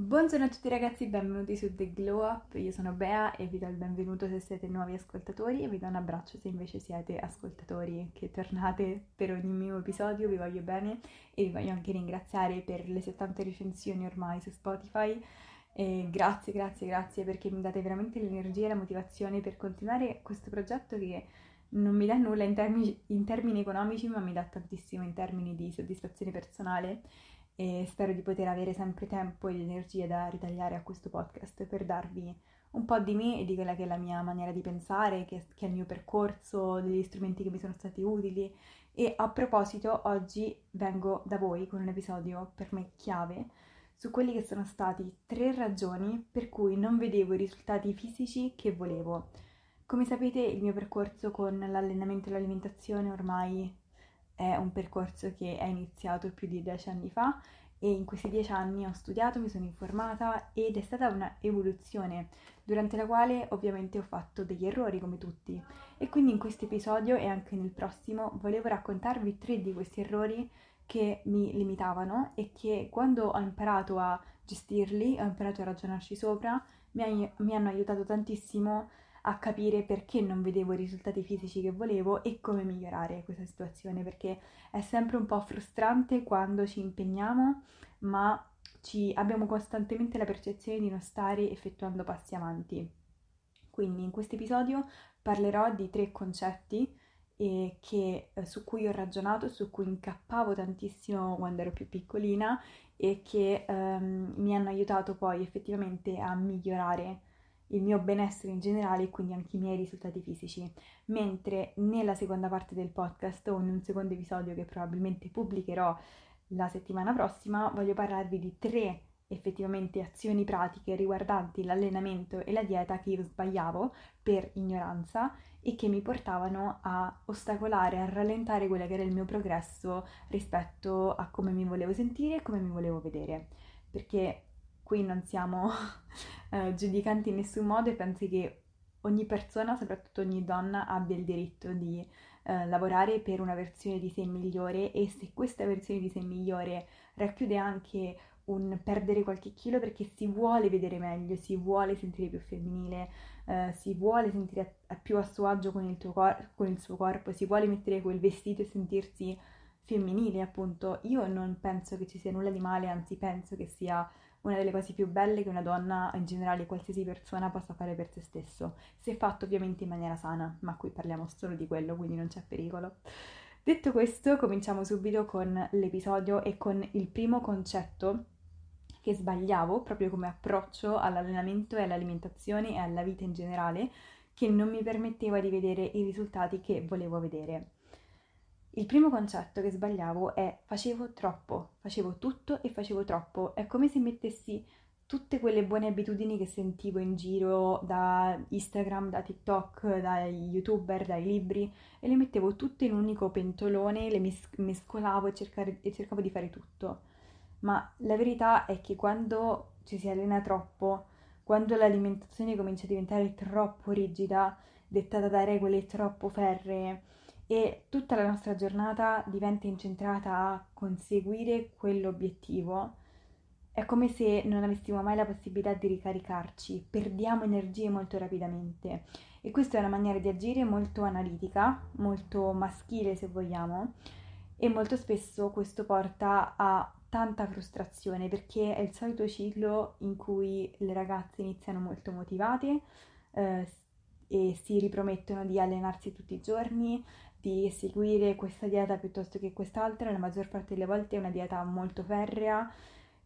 Buongiorno a tutti ragazzi, benvenuti su The Glow Up, io sono Bea e vi do il benvenuto se siete nuovi ascoltatori e vi do un abbraccio se invece siete ascoltatori che tornate per ogni mio episodio, vi voglio bene e vi voglio anche ringraziare per le 70 recensioni ormai su Spotify. E grazie, grazie, grazie perché mi date veramente l'energia e la motivazione per continuare questo progetto che non mi dà nulla in termini, in termini economici ma mi dà tantissimo in termini di soddisfazione personale e spero di poter avere sempre tempo ed energie da ritagliare a questo podcast per darvi un po' di me e di quella che è la mia maniera di pensare, che, che è il mio percorso, degli strumenti che mi sono stati utili. E a proposito, oggi vengo da voi con un episodio per me chiave su quelli che sono stati tre ragioni per cui non vedevo i risultati fisici che volevo. Come sapete, il mio percorso con l'allenamento e l'alimentazione ormai è un percorso che è iniziato più di dieci anni fa e in questi dieci anni ho studiato, mi sono informata ed è stata una evoluzione durante la quale ovviamente ho fatto degli errori come tutti. E quindi in questo episodio e anche nel prossimo volevo raccontarvi tre di questi errori che mi limitavano e che quando ho imparato a gestirli, ho imparato a ragionarci sopra, mi, mi hanno aiutato tantissimo a capire perché non vedevo i risultati fisici che volevo e come migliorare questa situazione, perché è sempre un po' frustrante quando ci impegniamo, ma ci abbiamo costantemente la percezione di non stare effettuando passi avanti. Quindi in questo episodio parlerò di tre concetti eh, che, eh, su cui ho ragionato, su cui incappavo tantissimo quando ero più piccolina e che ehm, mi hanno aiutato poi effettivamente a migliorare il mio benessere in generale e quindi anche i miei risultati fisici, mentre nella seconda parte del podcast o in un secondo episodio che probabilmente pubblicherò la settimana prossima voglio parlarvi di tre effettivamente azioni pratiche riguardanti l'allenamento e la dieta che io sbagliavo per ignoranza e che mi portavano a ostacolare, a rallentare quello che era il mio progresso rispetto a come mi volevo sentire e come mi volevo vedere. Perché qui non siamo eh, giudicanti in nessun modo e penso che ogni persona, soprattutto ogni donna, abbia il diritto di eh, lavorare per una versione di sé migliore e se questa versione di sé migliore racchiude anche un perdere qualche chilo perché si vuole vedere meglio, si vuole sentire più femminile, eh, si vuole sentire a, più a suo agio con il, cor- con il suo corpo, si vuole mettere quel vestito e sentirsi femminile, appunto. Io non penso che ci sia nulla di male, anzi penso che sia una delle cose più belle che una donna, in generale qualsiasi persona, possa fare per se stesso, se fatto ovviamente in maniera sana, ma qui parliamo solo di quello, quindi non c'è pericolo. Detto questo, cominciamo subito con l'episodio e con il primo concetto che sbagliavo proprio come approccio all'allenamento e all'alimentazione e alla vita in generale, che non mi permetteva di vedere i risultati che volevo vedere. Il primo concetto che sbagliavo è facevo troppo, facevo tutto e facevo troppo. È come se mettessi tutte quelle buone abitudini che sentivo in giro da Instagram, da TikTok, dai youtuber, dai libri e le mettevo tutte in un unico pentolone, le mes- mescolavo e, cercare- e cercavo di fare tutto. Ma la verità è che quando ci si allena troppo, quando l'alimentazione comincia a diventare troppo rigida, dettata da regole troppo ferree, e tutta la nostra giornata diventa incentrata a conseguire quell'obiettivo, è come se non avessimo mai la possibilità di ricaricarci, perdiamo energie molto rapidamente. E questa è una maniera di agire molto analitica, molto maschile se vogliamo. E molto spesso questo porta a tanta frustrazione perché è il solito ciclo in cui le ragazze iniziano molto motivate eh, e si ripromettono di allenarsi tutti i giorni, di seguire questa dieta piuttosto che quest'altra, la maggior parte delle volte è una dieta molto ferrea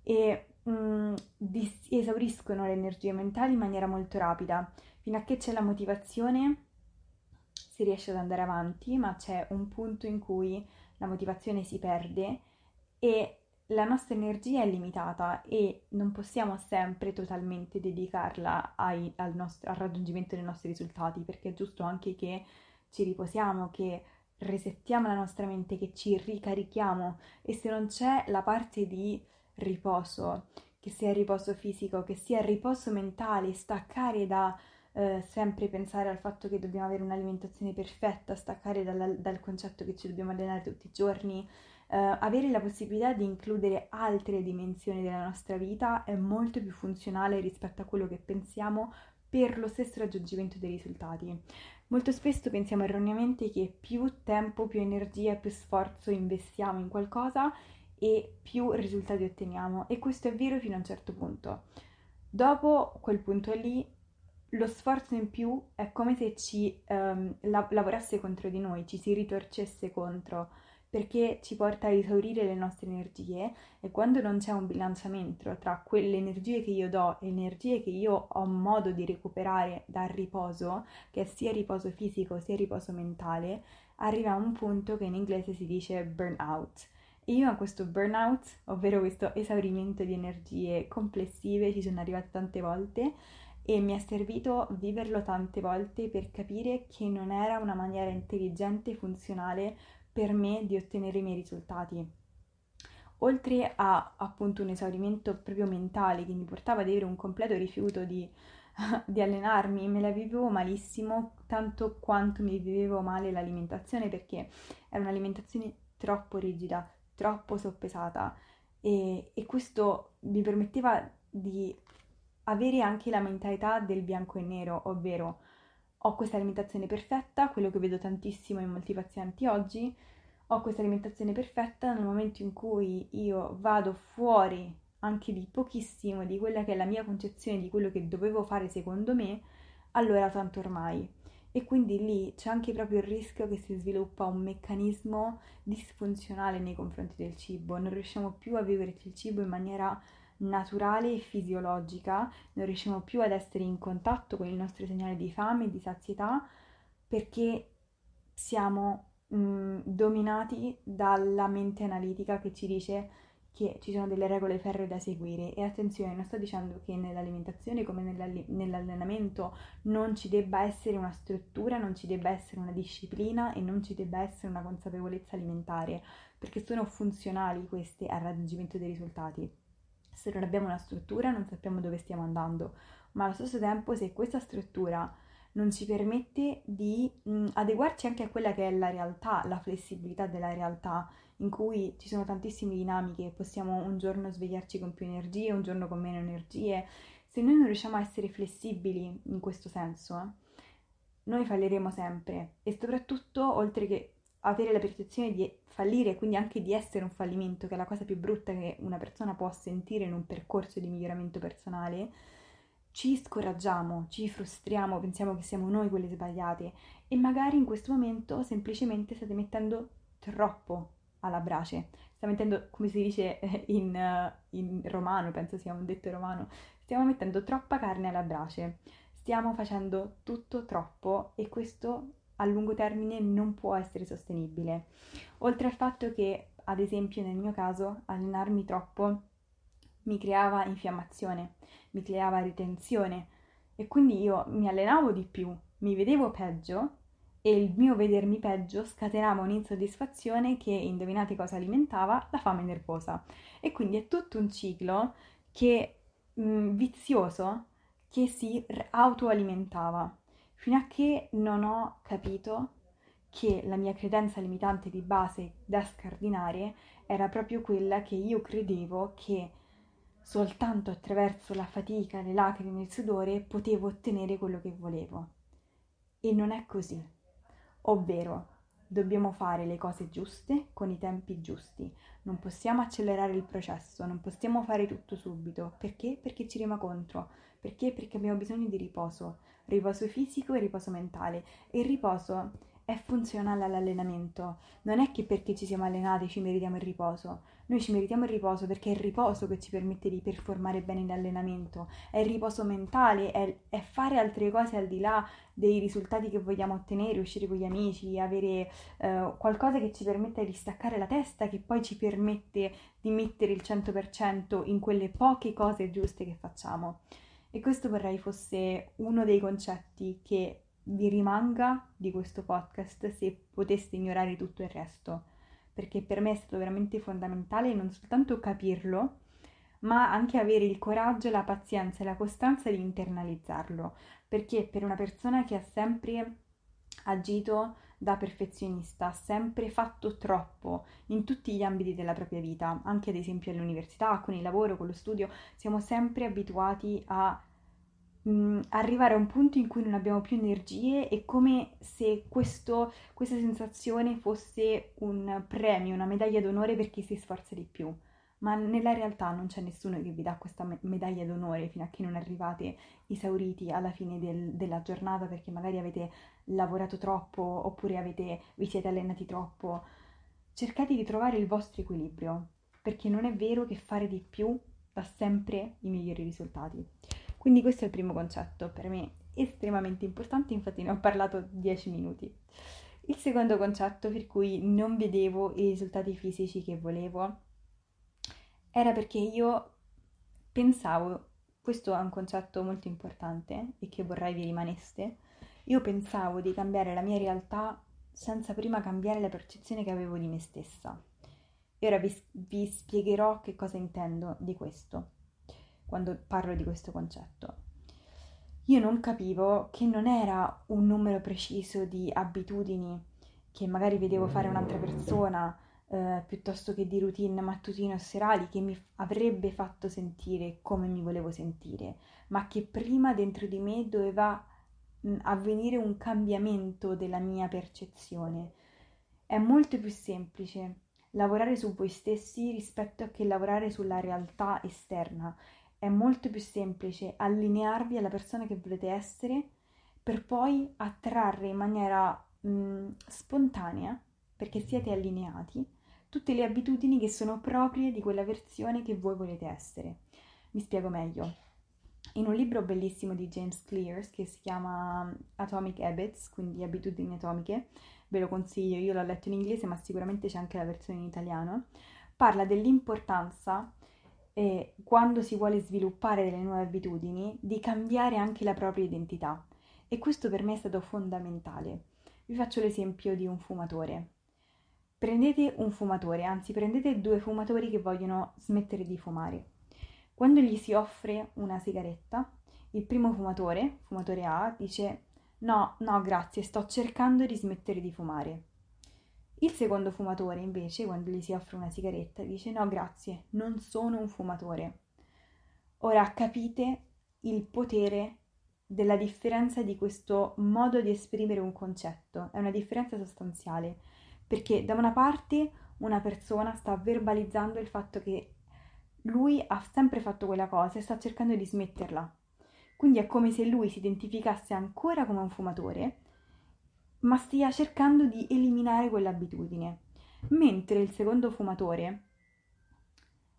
e mm, dis- esauriscono le energie mentali in maniera molto rapida. Fino a che c'è la motivazione si riesce ad andare avanti, ma c'è un punto in cui la motivazione si perde e la nostra energia è limitata e non possiamo sempre totalmente dedicarla ai, al, nostro, al raggiungimento dei nostri risultati, perché è giusto anche che ci riposiamo, che resettiamo la nostra mente, che ci ricarichiamo e se non c'è la parte di riposo, che sia riposo fisico, che sia riposo mentale, staccare da eh, sempre pensare al fatto che dobbiamo avere un'alimentazione perfetta, staccare dal, dal concetto che ci dobbiamo allenare tutti i giorni, eh, avere la possibilità di includere altre dimensioni della nostra vita è molto più funzionale rispetto a quello che pensiamo per lo stesso raggiungimento dei risultati. Molto spesso pensiamo erroneamente che più tempo, più energia, più sforzo investiamo in qualcosa e più risultati otteniamo e questo è vero fino a un certo punto. Dopo quel punto lì lo sforzo in più è come se ci um, la- lavorasse contro di noi, ci si ritorcesse contro perché ci porta a esaurire le nostre energie e quando non c'è un bilanciamento tra quelle energie che io do e energie che io ho modo di recuperare dal riposo, che sia riposo fisico sia riposo mentale, arriva a un punto che in inglese si dice burnout. E io a questo burnout, ovvero questo esaurimento di energie complessive, ci sono arrivata tante volte e mi è servito viverlo tante volte per capire che non era una maniera intelligente e funzionale per me di ottenere i miei risultati. Oltre a appunto un esaurimento proprio mentale che mi portava ad avere un completo rifiuto di, di allenarmi, me la vivevo malissimo tanto quanto mi vivevo male l'alimentazione perché era un'alimentazione troppo rigida, troppo soppesata e, e questo mi permetteva di avere anche la mentalità del bianco e nero, ovvero ho questa alimentazione perfetta, quello che vedo tantissimo in molti pazienti oggi, ho questa alimentazione perfetta nel momento in cui io vado fuori anche di pochissimo di quella che è la mia concezione di quello che dovevo fare secondo me, allora tanto ormai. E quindi lì c'è anche proprio il rischio che si sviluppa un meccanismo disfunzionale nei confronti del cibo, non riusciamo più a vivere il cibo in maniera naturale e fisiologica, non riusciamo più ad essere in contatto con il nostro segnale di fame e di sazietà perché siamo mh, mm, dominati dalla mente analitica che ci dice che ci sono delle regole ferre da seguire. E attenzione, non sto dicendo che nell'alimentazione come nell'allenamento non ci debba essere una struttura, non ci debba essere una disciplina e non ci debba essere una consapevolezza alimentare, perché sono funzionali queste al raggiungimento dei risultati se non abbiamo una struttura non sappiamo dove stiamo andando, ma allo stesso tempo se questa struttura non ci permette di mh, adeguarci anche a quella che è la realtà, la flessibilità della realtà, in cui ci sono tantissime dinamiche, possiamo un giorno svegliarci con più energie, un giorno con meno energie, se noi non riusciamo a essere flessibili in questo senso, eh, noi falleremo sempre. E soprattutto, oltre che avere la percezione di fallire e quindi anche di essere un fallimento, che è la cosa più brutta che una persona può sentire in un percorso di miglioramento personale, ci scoraggiamo, ci frustriamo, pensiamo che siamo noi quelle sbagliate e magari in questo momento semplicemente state mettendo troppo alla brace, state mettendo, come si dice in, in romano, penso sia un detto romano, stiamo mettendo troppa carne alla brace, stiamo facendo tutto troppo e questo a lungo termine non può essere sostenibile. Oltre al fatto che, ad esempio, nel mio caso, allenarmi troppo mi creava infiammazione, mi creava ritenzione e quindi io mi allenavo di più, mi vedevo peggio e il mio vedermi peggio scatenava un'insoddisfazione che, indovinate cosa alimentava? La fame nervosa. E quindi è tutto un ciclo che, mh, vizioso che si autoalimentava fino a che non ho capito che la mia credenza limitante di base da scardinare era proprio quella che io credevo che soltanto attraverso la fatica, le lacrime e il sudore potevo ottenere quello che volevo. E non è così. Ovvero, dobbiamo fare le cose giuste con i tempi giusti. Non possiamo accelerare il processo, non possiamo fare tutto subito. Perché? Perché ci rima contro. Perché? Perché abbiamo bisogno di riposo riposo fisico e riposo mentale. E il riposo è funzionale all'allenamento. Non è che perché ci siamo allenati ci meritiamo il riposo. Noi ci meritiamo il riposo perché è il riposo che ci permette di performare bene l'allenamento. È il riposo mentale, è, è fare altre cose al di là dei risultati che vogliamo ottenere, uscire con gli amici, avere eh, qualcosa che ci permette di staccare la testa, che poi ci permette di mettere il 100% in quelle poche cose giuste che facciamo. E questo vorrei fosse uno dei concetti che vi rimanga di questo podcast se poteste ignorare tutto il resto, perché per me è stato veramente fondamentale non soltanto capirlo, ma anche avere il coraggio, la pazienza e la costanza di internalizzarlo, perché per una persona che ha sempre agito da perfezionista, ha sempre fatto troppo in tutti gli ambiti della propria vita, anche ad esempio all'università, con il lavoro, con lo studio, siamo sempre abituati a mh, arrivare a un punto in cui non abbiamo più energie è come se questo, questa sensazione fosse un premio, una medaglia d'onore per chi si sforza di più ma nella realtà non c'è nessuno che vi dà questa medaglia d'onore fino a che non arrivate esauriti alla fine del, della giornata perché magari avete lavorato troppo oppure avete, vi siete allenati troppo. Cercate di trovare il vostro equilibrio perché non è vero che fare di più dà sempre i migliori risultati. Quindi questo è il primo concetto, per me estremamente importante, infatti ne ho parlato 10 minuti. Il secondo concetto per cui non vedevo i risultati fisici che volevo era perché io pensavo, questo è un concetto molto importante e che vorrei vi rimaneste, io pensavo di cambiare la mia realtà senza prima cambiare la percezione che avevo di me stessa. E ora vi, vi spiegherò che cosa intendo di questo, quando parlo di questo concetto. Io non capivo che non era un numero preciso di abitudini che magari vedevo fare un'altra persona eh, piuttosto che di routine mattutine o serali che mi avrebbe fatto sentire come mi volevo sentire, ma che prima dentro di me doveva mh, avvenire un cambiamento della mia percezione. È molto più semplice lavorare su voi stessi rispetto a che lavorare sulla realtà esterna. È molto più semplice allinearvi alla persona che volete essere per poi attrarre in maniera mh, spontanea, perché siete allineati, tutte le abitudini che sono proprie di quella versione che voi volete essere. Mi spiego meglio. In un libro bellissimo di James Clear che si chiama Atomic Habits, quindi abitudini atomiche, ve lo consiglio, io l'ho letto in inglese ma sicuramente c'è anche la versione in italiano, parla dell'importanza eh, quando si vuole sviluppare delle nuove abitudini di cambiare anche la propria identità e questo per me è stato fondamentale. Vi faccio l'esempio di un fumatore. Prendete un fumatore, anzi prendete due fumatori che vogliono smettere di fumare. Quando gli si offre una sigaretta, il primo fumatore, fumatore A, dice no, no, grazie, sto cercando di smettere di fumare. Il secondo fumatore, invece, quando gli si offre una sigaretta, dice no, grazie, non sono un fumatore. Ora capite il potere della differenza di questo modo di esprimere un concetto, è una differenza sostanziale perché da una parte una persona sta verbalizzando il fatto che lui ha sempre fatto quella cosa e sta cercando di smetterla. Quindi è come se lui si identificasse ancora come un fumatore, ma stia cercando di eliminare quell'abitudine. Mentre il secondo fumatore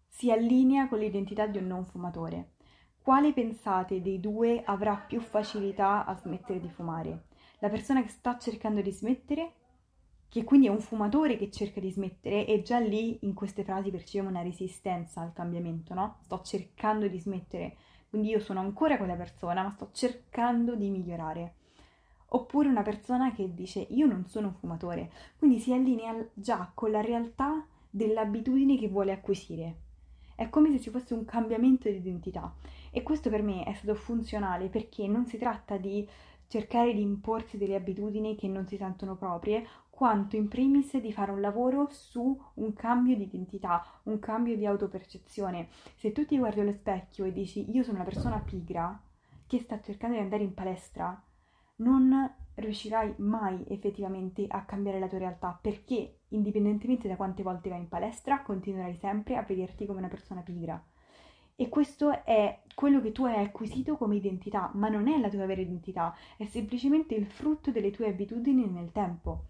si allinea con l'identità di un non fumatore. Quale pensate dei due avrà più facilità a smettere di fumare? La persona che sta cercando di smettere che quindi è un fumatore che cerca di smettere e già lì in queste frasi percepiamo una resistenza al cambiamento, no? Sto cercando di smettere, quindi io sono ancora quella persona, ma sto cercando di migliorare. Oppure una persona che dice io non sono un fumatore, quindi si allinea già con la realtà dell'abitudine che vuole acquisire. È come se ci fosse un cambiamento di identità e questo per me è stato funzionale perché non si tratta di cercare di imporsi delle abitudini che non si sentono proprie quanto in primis di fare un lavoro su un cambio di identità, un cambio di autopercezione. Se tu ti guardi allo specchio e dici io sono una persona pigra che sta cercando di andare in palestra, non riuscirai mai effettivamente a cambiare la tua realtà perché indipendentemente da quante volte vai in palestra continuerai sempre a vederti come una persona pigra. E questo è quello che tu hai acquisito come identità, ma non è la tua vera identità, è semplicemente il frutto delle tue abitudini nel tempo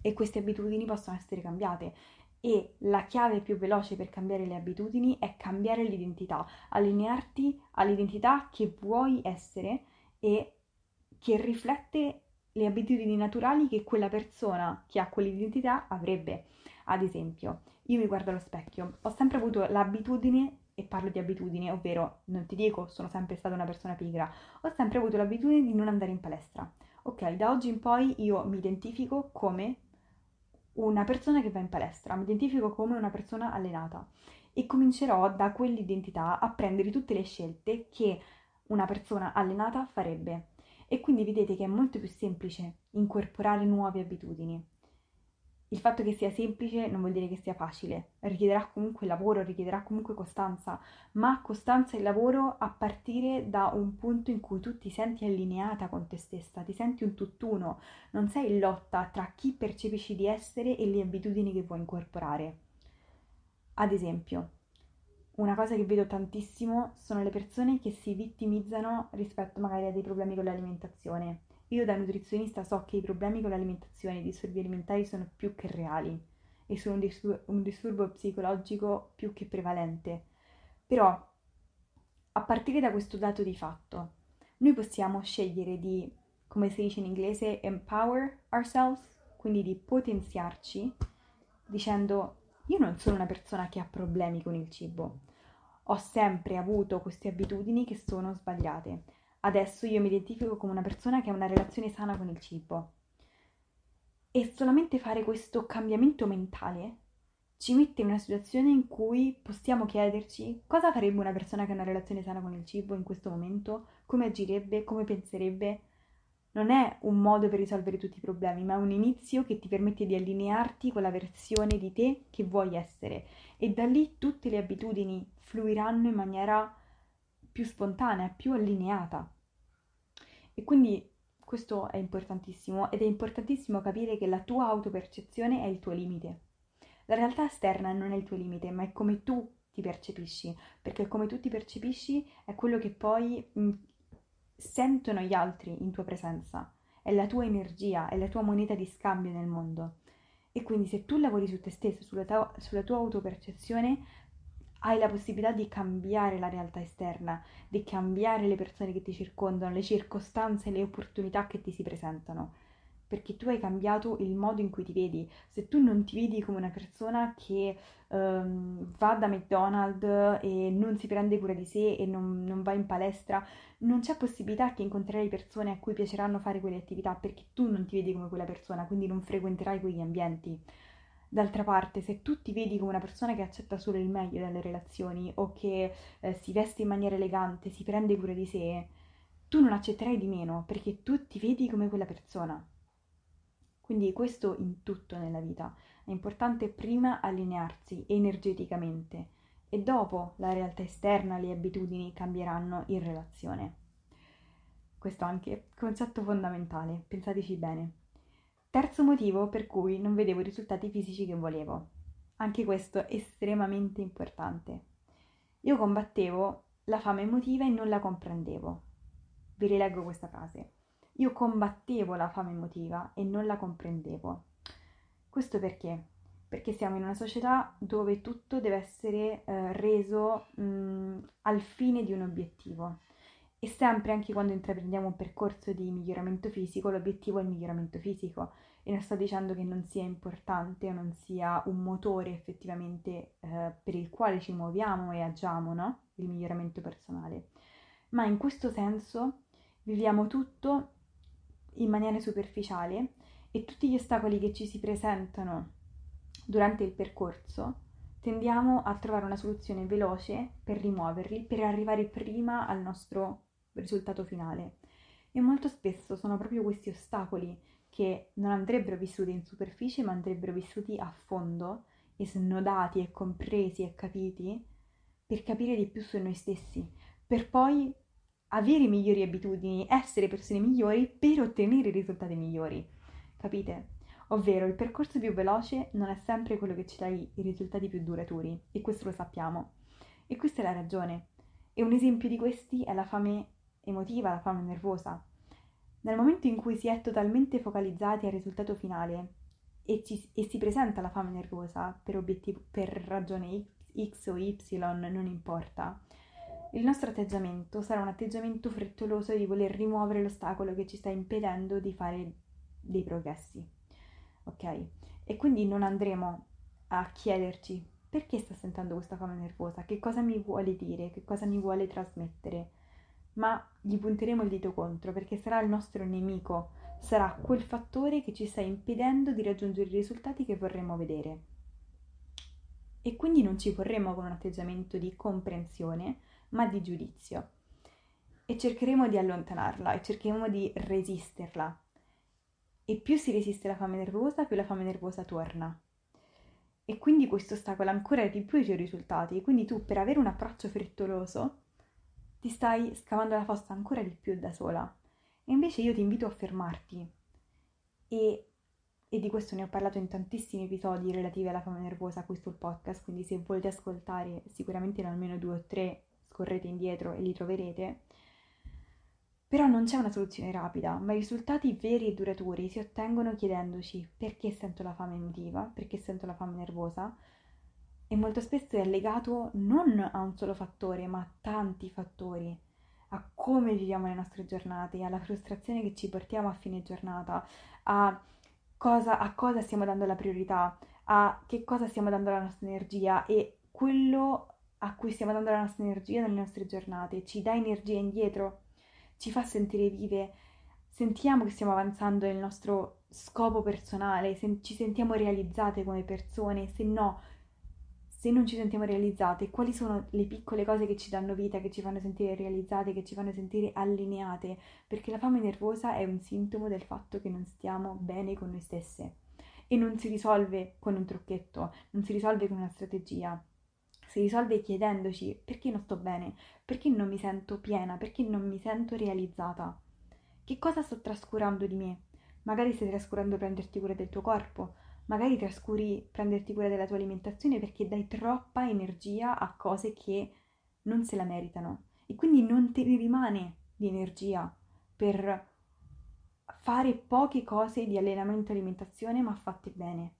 e queste abitudini possono essere cambiate e la chiave più veloce per cambiare le abitudini è cambiare l'identità, allinearti all'identità che vuoi essere e che riflette le abitudini naturali che quella persona che ha quell'identità avrebbe. Ad esempio, io mi guardo allo specchio, ho sempre avuto l'abitudine, e parlo di abitudini, ovvero non ti dico sono sempre stata una persona pigra, ho sempre avuto l'abitudine di non andare in palestra ok, da oggi in poi io mi identifico come una persona che va in palestra, mi identifico come una persona allenata e comincerò da quell'identità a prendere tutte le scelte che una persona allenata farebbe. E quindi vedete che è molto più semplice incorporare nuove abitudini. Il fatto che sia semplice non vuol dire che sia facile, richiederà comunque lavoro, richiederà comunque costanza, ma costanza e lavoro a partire da un punto in cui tu ti senti allineata con te stessa, ti senti un tutt'uno, non sei in lotta tra chi percepisci di essere e le abitudini che vuoi incorporare. Ad esempio, una cosa che vedo tantissimo sono le persone che si vittimizzano rispetto magari a dei problemi con l'alimentazione. Io da nutrizionista so che i problemi con l'alimentazione e i disturbi alimentari sono più che reali e sono un, distur- un disturbo psicologico più che prevalente. Però, a partire da questo dato di fatto, noi possiamo scegliere di, come si dice in inglese, empower ourselves, quindi di potenziarci, dicendo io non sono una persona che ha problemi con il cibo. Ho sempre avuto queste abitudini che sono sbagliate. Adesso io mi identifico come una persona che ha una relazione sana con il cibo. E solamente fare questo cambiamento mentale ci mette in una situazione in cui possiamo chiederci cosa farebbe una persona che ha una relazione sana con il cibo in questo momento, come agirebbe, come penserebbe, non è un modo per risolvere tutti i problemi, ma è un inizio che ti permette di allinearti con la versione di te che vuoi essere e da lì tutte le abitudini fluiranno in maniera più spontanea, più allineata. E quindi questo è importantissimo ed è importantissimo capire che la tua autopercezione è il tuo limite. La realtà esterna non è il tuo limite, ma è come tu ti percepisci, perché come tu ti percepisci è quello che poi sentono gli altri in tua presenza, è la tua energia, è la tua moneta di scambio nel mondo. E quindi se tu lavori su te stesso, sulla tua, sulla tua autopercezione, hai la possibilità di cambiare la realtà esterna, di cambiare le persone che ti circondano, le circostanze, le opportunità che ti si presentano perché tu hai cambiato il modo in cui ti vedi. Se tu non ti vedi come una persona che um, va da McDonald's e non si prende cura di sé e non, non, va in palestra, non c'è possibilità che incontrerai persone a cui piaceranno fare quelle attività perché tu non ti vedi come quella persona, quindi non frequenterai quegli ambienti. D'altra parte, se tu ti vedi come una persona che accetta solo il meglio dalle relazioni o che eh, si veste in maniera elegante, si prende cura di sé, tu non accetterai di meno perché tu ti vedi come quella persona. Quindi questo in tutto nella vita. È importante prima allinearsi energeticamente e dopo la realtà esterna, le abitudini cambieranno in relazione. Questo anche concetto fondamentale, pensateci bene. Terzo motivo per cui non vedevo i risultati fisici che volevo. Anche questo è estremamente importante. Io combattevo la fame emotiva e non la comprendevo. Vi rileggo questa frase. Io combattevo la fame emotiva e non la comprendevo. Questo perché? Perché siamo in una società dove tutto deve essere eh, reso mh, al fine di un obiettivo. E sempre, anche quando intraprendiamo un percorso di miglioramento fisico, l'obiettivo è il miglioramento fisico. E non sto dicendo che non sia importante o non sia un motore effettivamente eh, per il quale ci muoviamo e agiamo, no? Il miglioramento personale. Ma in questo senso viviamo tutto in maniera superficiale e tutti gli ostacoli che ci si presentano durante il percorso tendiamo a trovare una soluzione veloce per rimuoverli, per arrivare prima al nostro risultato finale. E molto spesso sono proprio questi ostacoli che non andrebbero vissuti in superficie, ma andrebbero vissuti a fondo e snodati e compresi e capiti per capire di più su noi stessi, per poi avere migliori abitudini, essere persone migliori per ottenere risultati migliori. Capite? Ovvero il percorso più veloce non è sempre quello che ci dà i risultati più duraturi e questo lo sappiamo. E questa è la ragione. E un esempio di questi è la fame emotiva, la fame nervosa. Nel momento in cui si è totalmente focalizzati al risultato finale e, ci, e si presenta la fame nervosa per, per ragione X o Y, non importa, il nostro atteggiamento sarà un atteggiamento frettoloso di voler rimuovere l'ostacolo che ci sta impedendo di fare dei progressi. Ok? E quindi non andremo a chiederci perché sto sentendo questa fame nervosa, che cosa mi vuole dire, che cosa mi vuole trasmettere, ma gli punteremo il dito contro perché sarà il nostro nemico sarà quel fattore che ci sta impedendo di raggiungere i risultati che vorremmo vedere. E quindi non ci porremo con un atteggiamento di comprensione, ma di giudizio. E cercheremo di allontanarla e cercheremo di resisterla. E più si resiste la fame nervosa, più la fame nervosa torna. E quindi questo ostacola ancora di più i tuoi risultati. Quindi tu per avere un approccio frettoloso ti stai scavando la fossa ancora di più da sola. E invece io ti invito a fermarti. E, e di questo ne ho parlato in tantissimi episodi relativi alla fame nervosa qui sul podcast, quindi se volete ascoltare sicuramente in almeno due o tre scorrete indietro e li troverete. Però non c'è una soluzione rapida, ma i risultati veri e duraturi si ottengono chiedendoci perché sento la fame emotiva, perché sento la fame nervosa, e molto spesso è legato non a un solo fattore, ma a tanti fattori a come viviamo le nostre giornate, alla frustrazione che ci portiamo a fine giornata, a cosa, a cosa stiamo dando la priorità, a che cosa stiamo dando la nostra energia e quello a cui stiamo dando la nostra energia nelle nostre giornate ci dà energia indietro, ci fa sentire vive, sentiamo che stiamo avanzando nel nostro scopo personale, se ci sentiamo realizzate come persone, se no se non ci sentiamo realizzate, quali sono le piccole cose che ci danno vita, che ci fanno sentire realizzate, che ci fanno sentire allineate, perché la fame nervosa è un sintomo del fatto che non stiamo bene con noi stesse e non si risolve con un trucchetto, non si risolve con una strategia, si risolve chiedendoci perché non sto bene, perché non mi sento piena, perché non mi sento realizzata, che cosa sto trascurando di me. Magari stai trascurando prenderti cura del tuo corpo, magari trascuri prenderti cura della tua alimentazione perché dai troppa energia a cose che non se la meritano. E quindi non te ne rimane di energia per fare poche cose di allenamento e alimentazione ma fatte bene.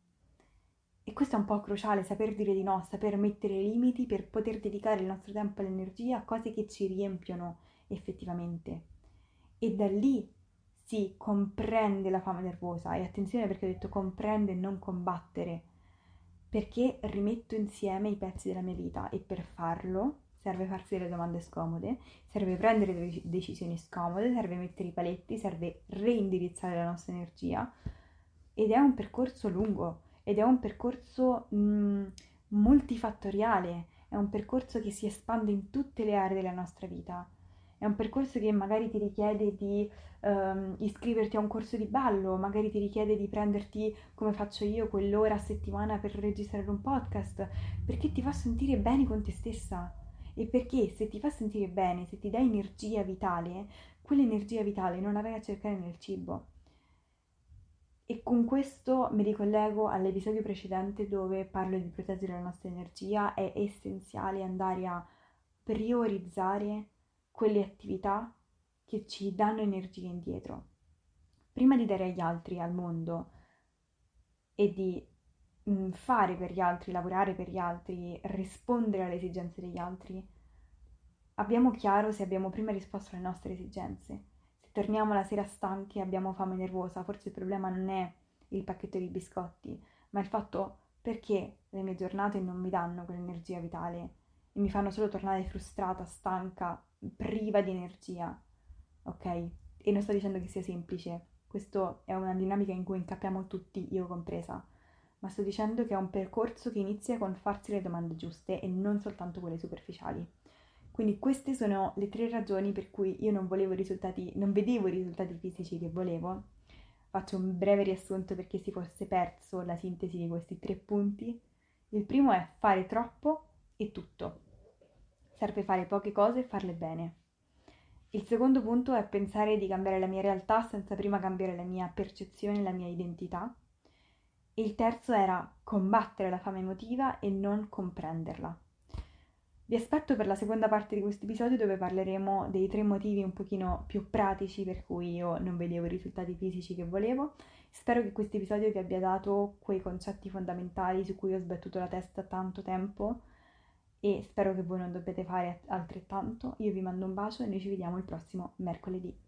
E questo è un po' cruciale, saper dire di no, saper mettere limiti per poter dedicare il nostro tempo e l'energia a cose che ci riempiono effettivamente. E da lì si comprende la fame nervosa. E attenzione perché ho detto comprende e non combattere, perché rimetto insieme i pezzi della mia vita e per farlo serve farsi delle domande scomode, serve prendere delle decisioni scomode, serve mettere i paletti, serve reindirizzare la nostra energia. Ed è un percorso lungo ed è un percorso mh, mm, multifattoriale, è un percorso che si espande in tutte le aree della nostra vita è un percorso che magari ti richiede di um, iscriverti a un corso di ballo, magari ti richiede di prenderti, come faccio io, quell'ora a settimana per registrare un podcast, perché ti fa sentire bene con te stessa. E perché se ti fa sentire bene, se ti dà energia vitale, quell'energia vitale non la vai a cercare nel cibo. E con questo mi ricollego all'episodio precedente dove parlo di proteggere la nostra energia, è essenziale andare a priorizzare quelle attività che ci danno energia indietro. Prima di dare agli altri, al mondo, e di mm, fare per gli altri, lavorare per gli altri, rispondere alle esigenze degli altri, abbiamo chiaro se abbiamo prima risposto alle nostre esigenze. Torniamo la sera stanchi e abbiamo fame nervosa, forse il problema non è il pacchetto di biscotti, ma il fatto perché le mie giornate non mi danno quell'energia vitale e mi fanno solo tornare frustrata, stanca, priva di energia, ok? E non sto dicendo che sia semplice, questa è una dinamica in cui incappiamo tutti, io compresa, ma sto dicendo che è un percorso che inizia con farsi le domande giuste e non soltanto quelle superficiali. Quindi queste sono le tre ragioni per cui io non volevo risultati, non vedevo i risultati fisici che volevo. Faccio un breve riassunto perché si fosse perso la sintesi di questi tre punti. Il primo è fare troppo e tutto serve fare poche cose e farle bene. Il secondo punto è pensare di cambiare la mia realtà senza prima cambiare la mia percezione e la mia identità. E il terzo era combattere la fame emotiva e non comprenderla. Vi aspetto per la seconda parte di questo episodio dove parleremo dei tre motivi un pochino più pratici per cui io non vedevo i risultati fisici che volevo. Spero che questo episodio vi abbia dato quei concetti fondamentali su cui ho sbattuto la testa tanto tempo e spero che voi non dobbiate fare altrettanto. Io vi mando un bacio e noi ci vediamo il prossimo mercoledì.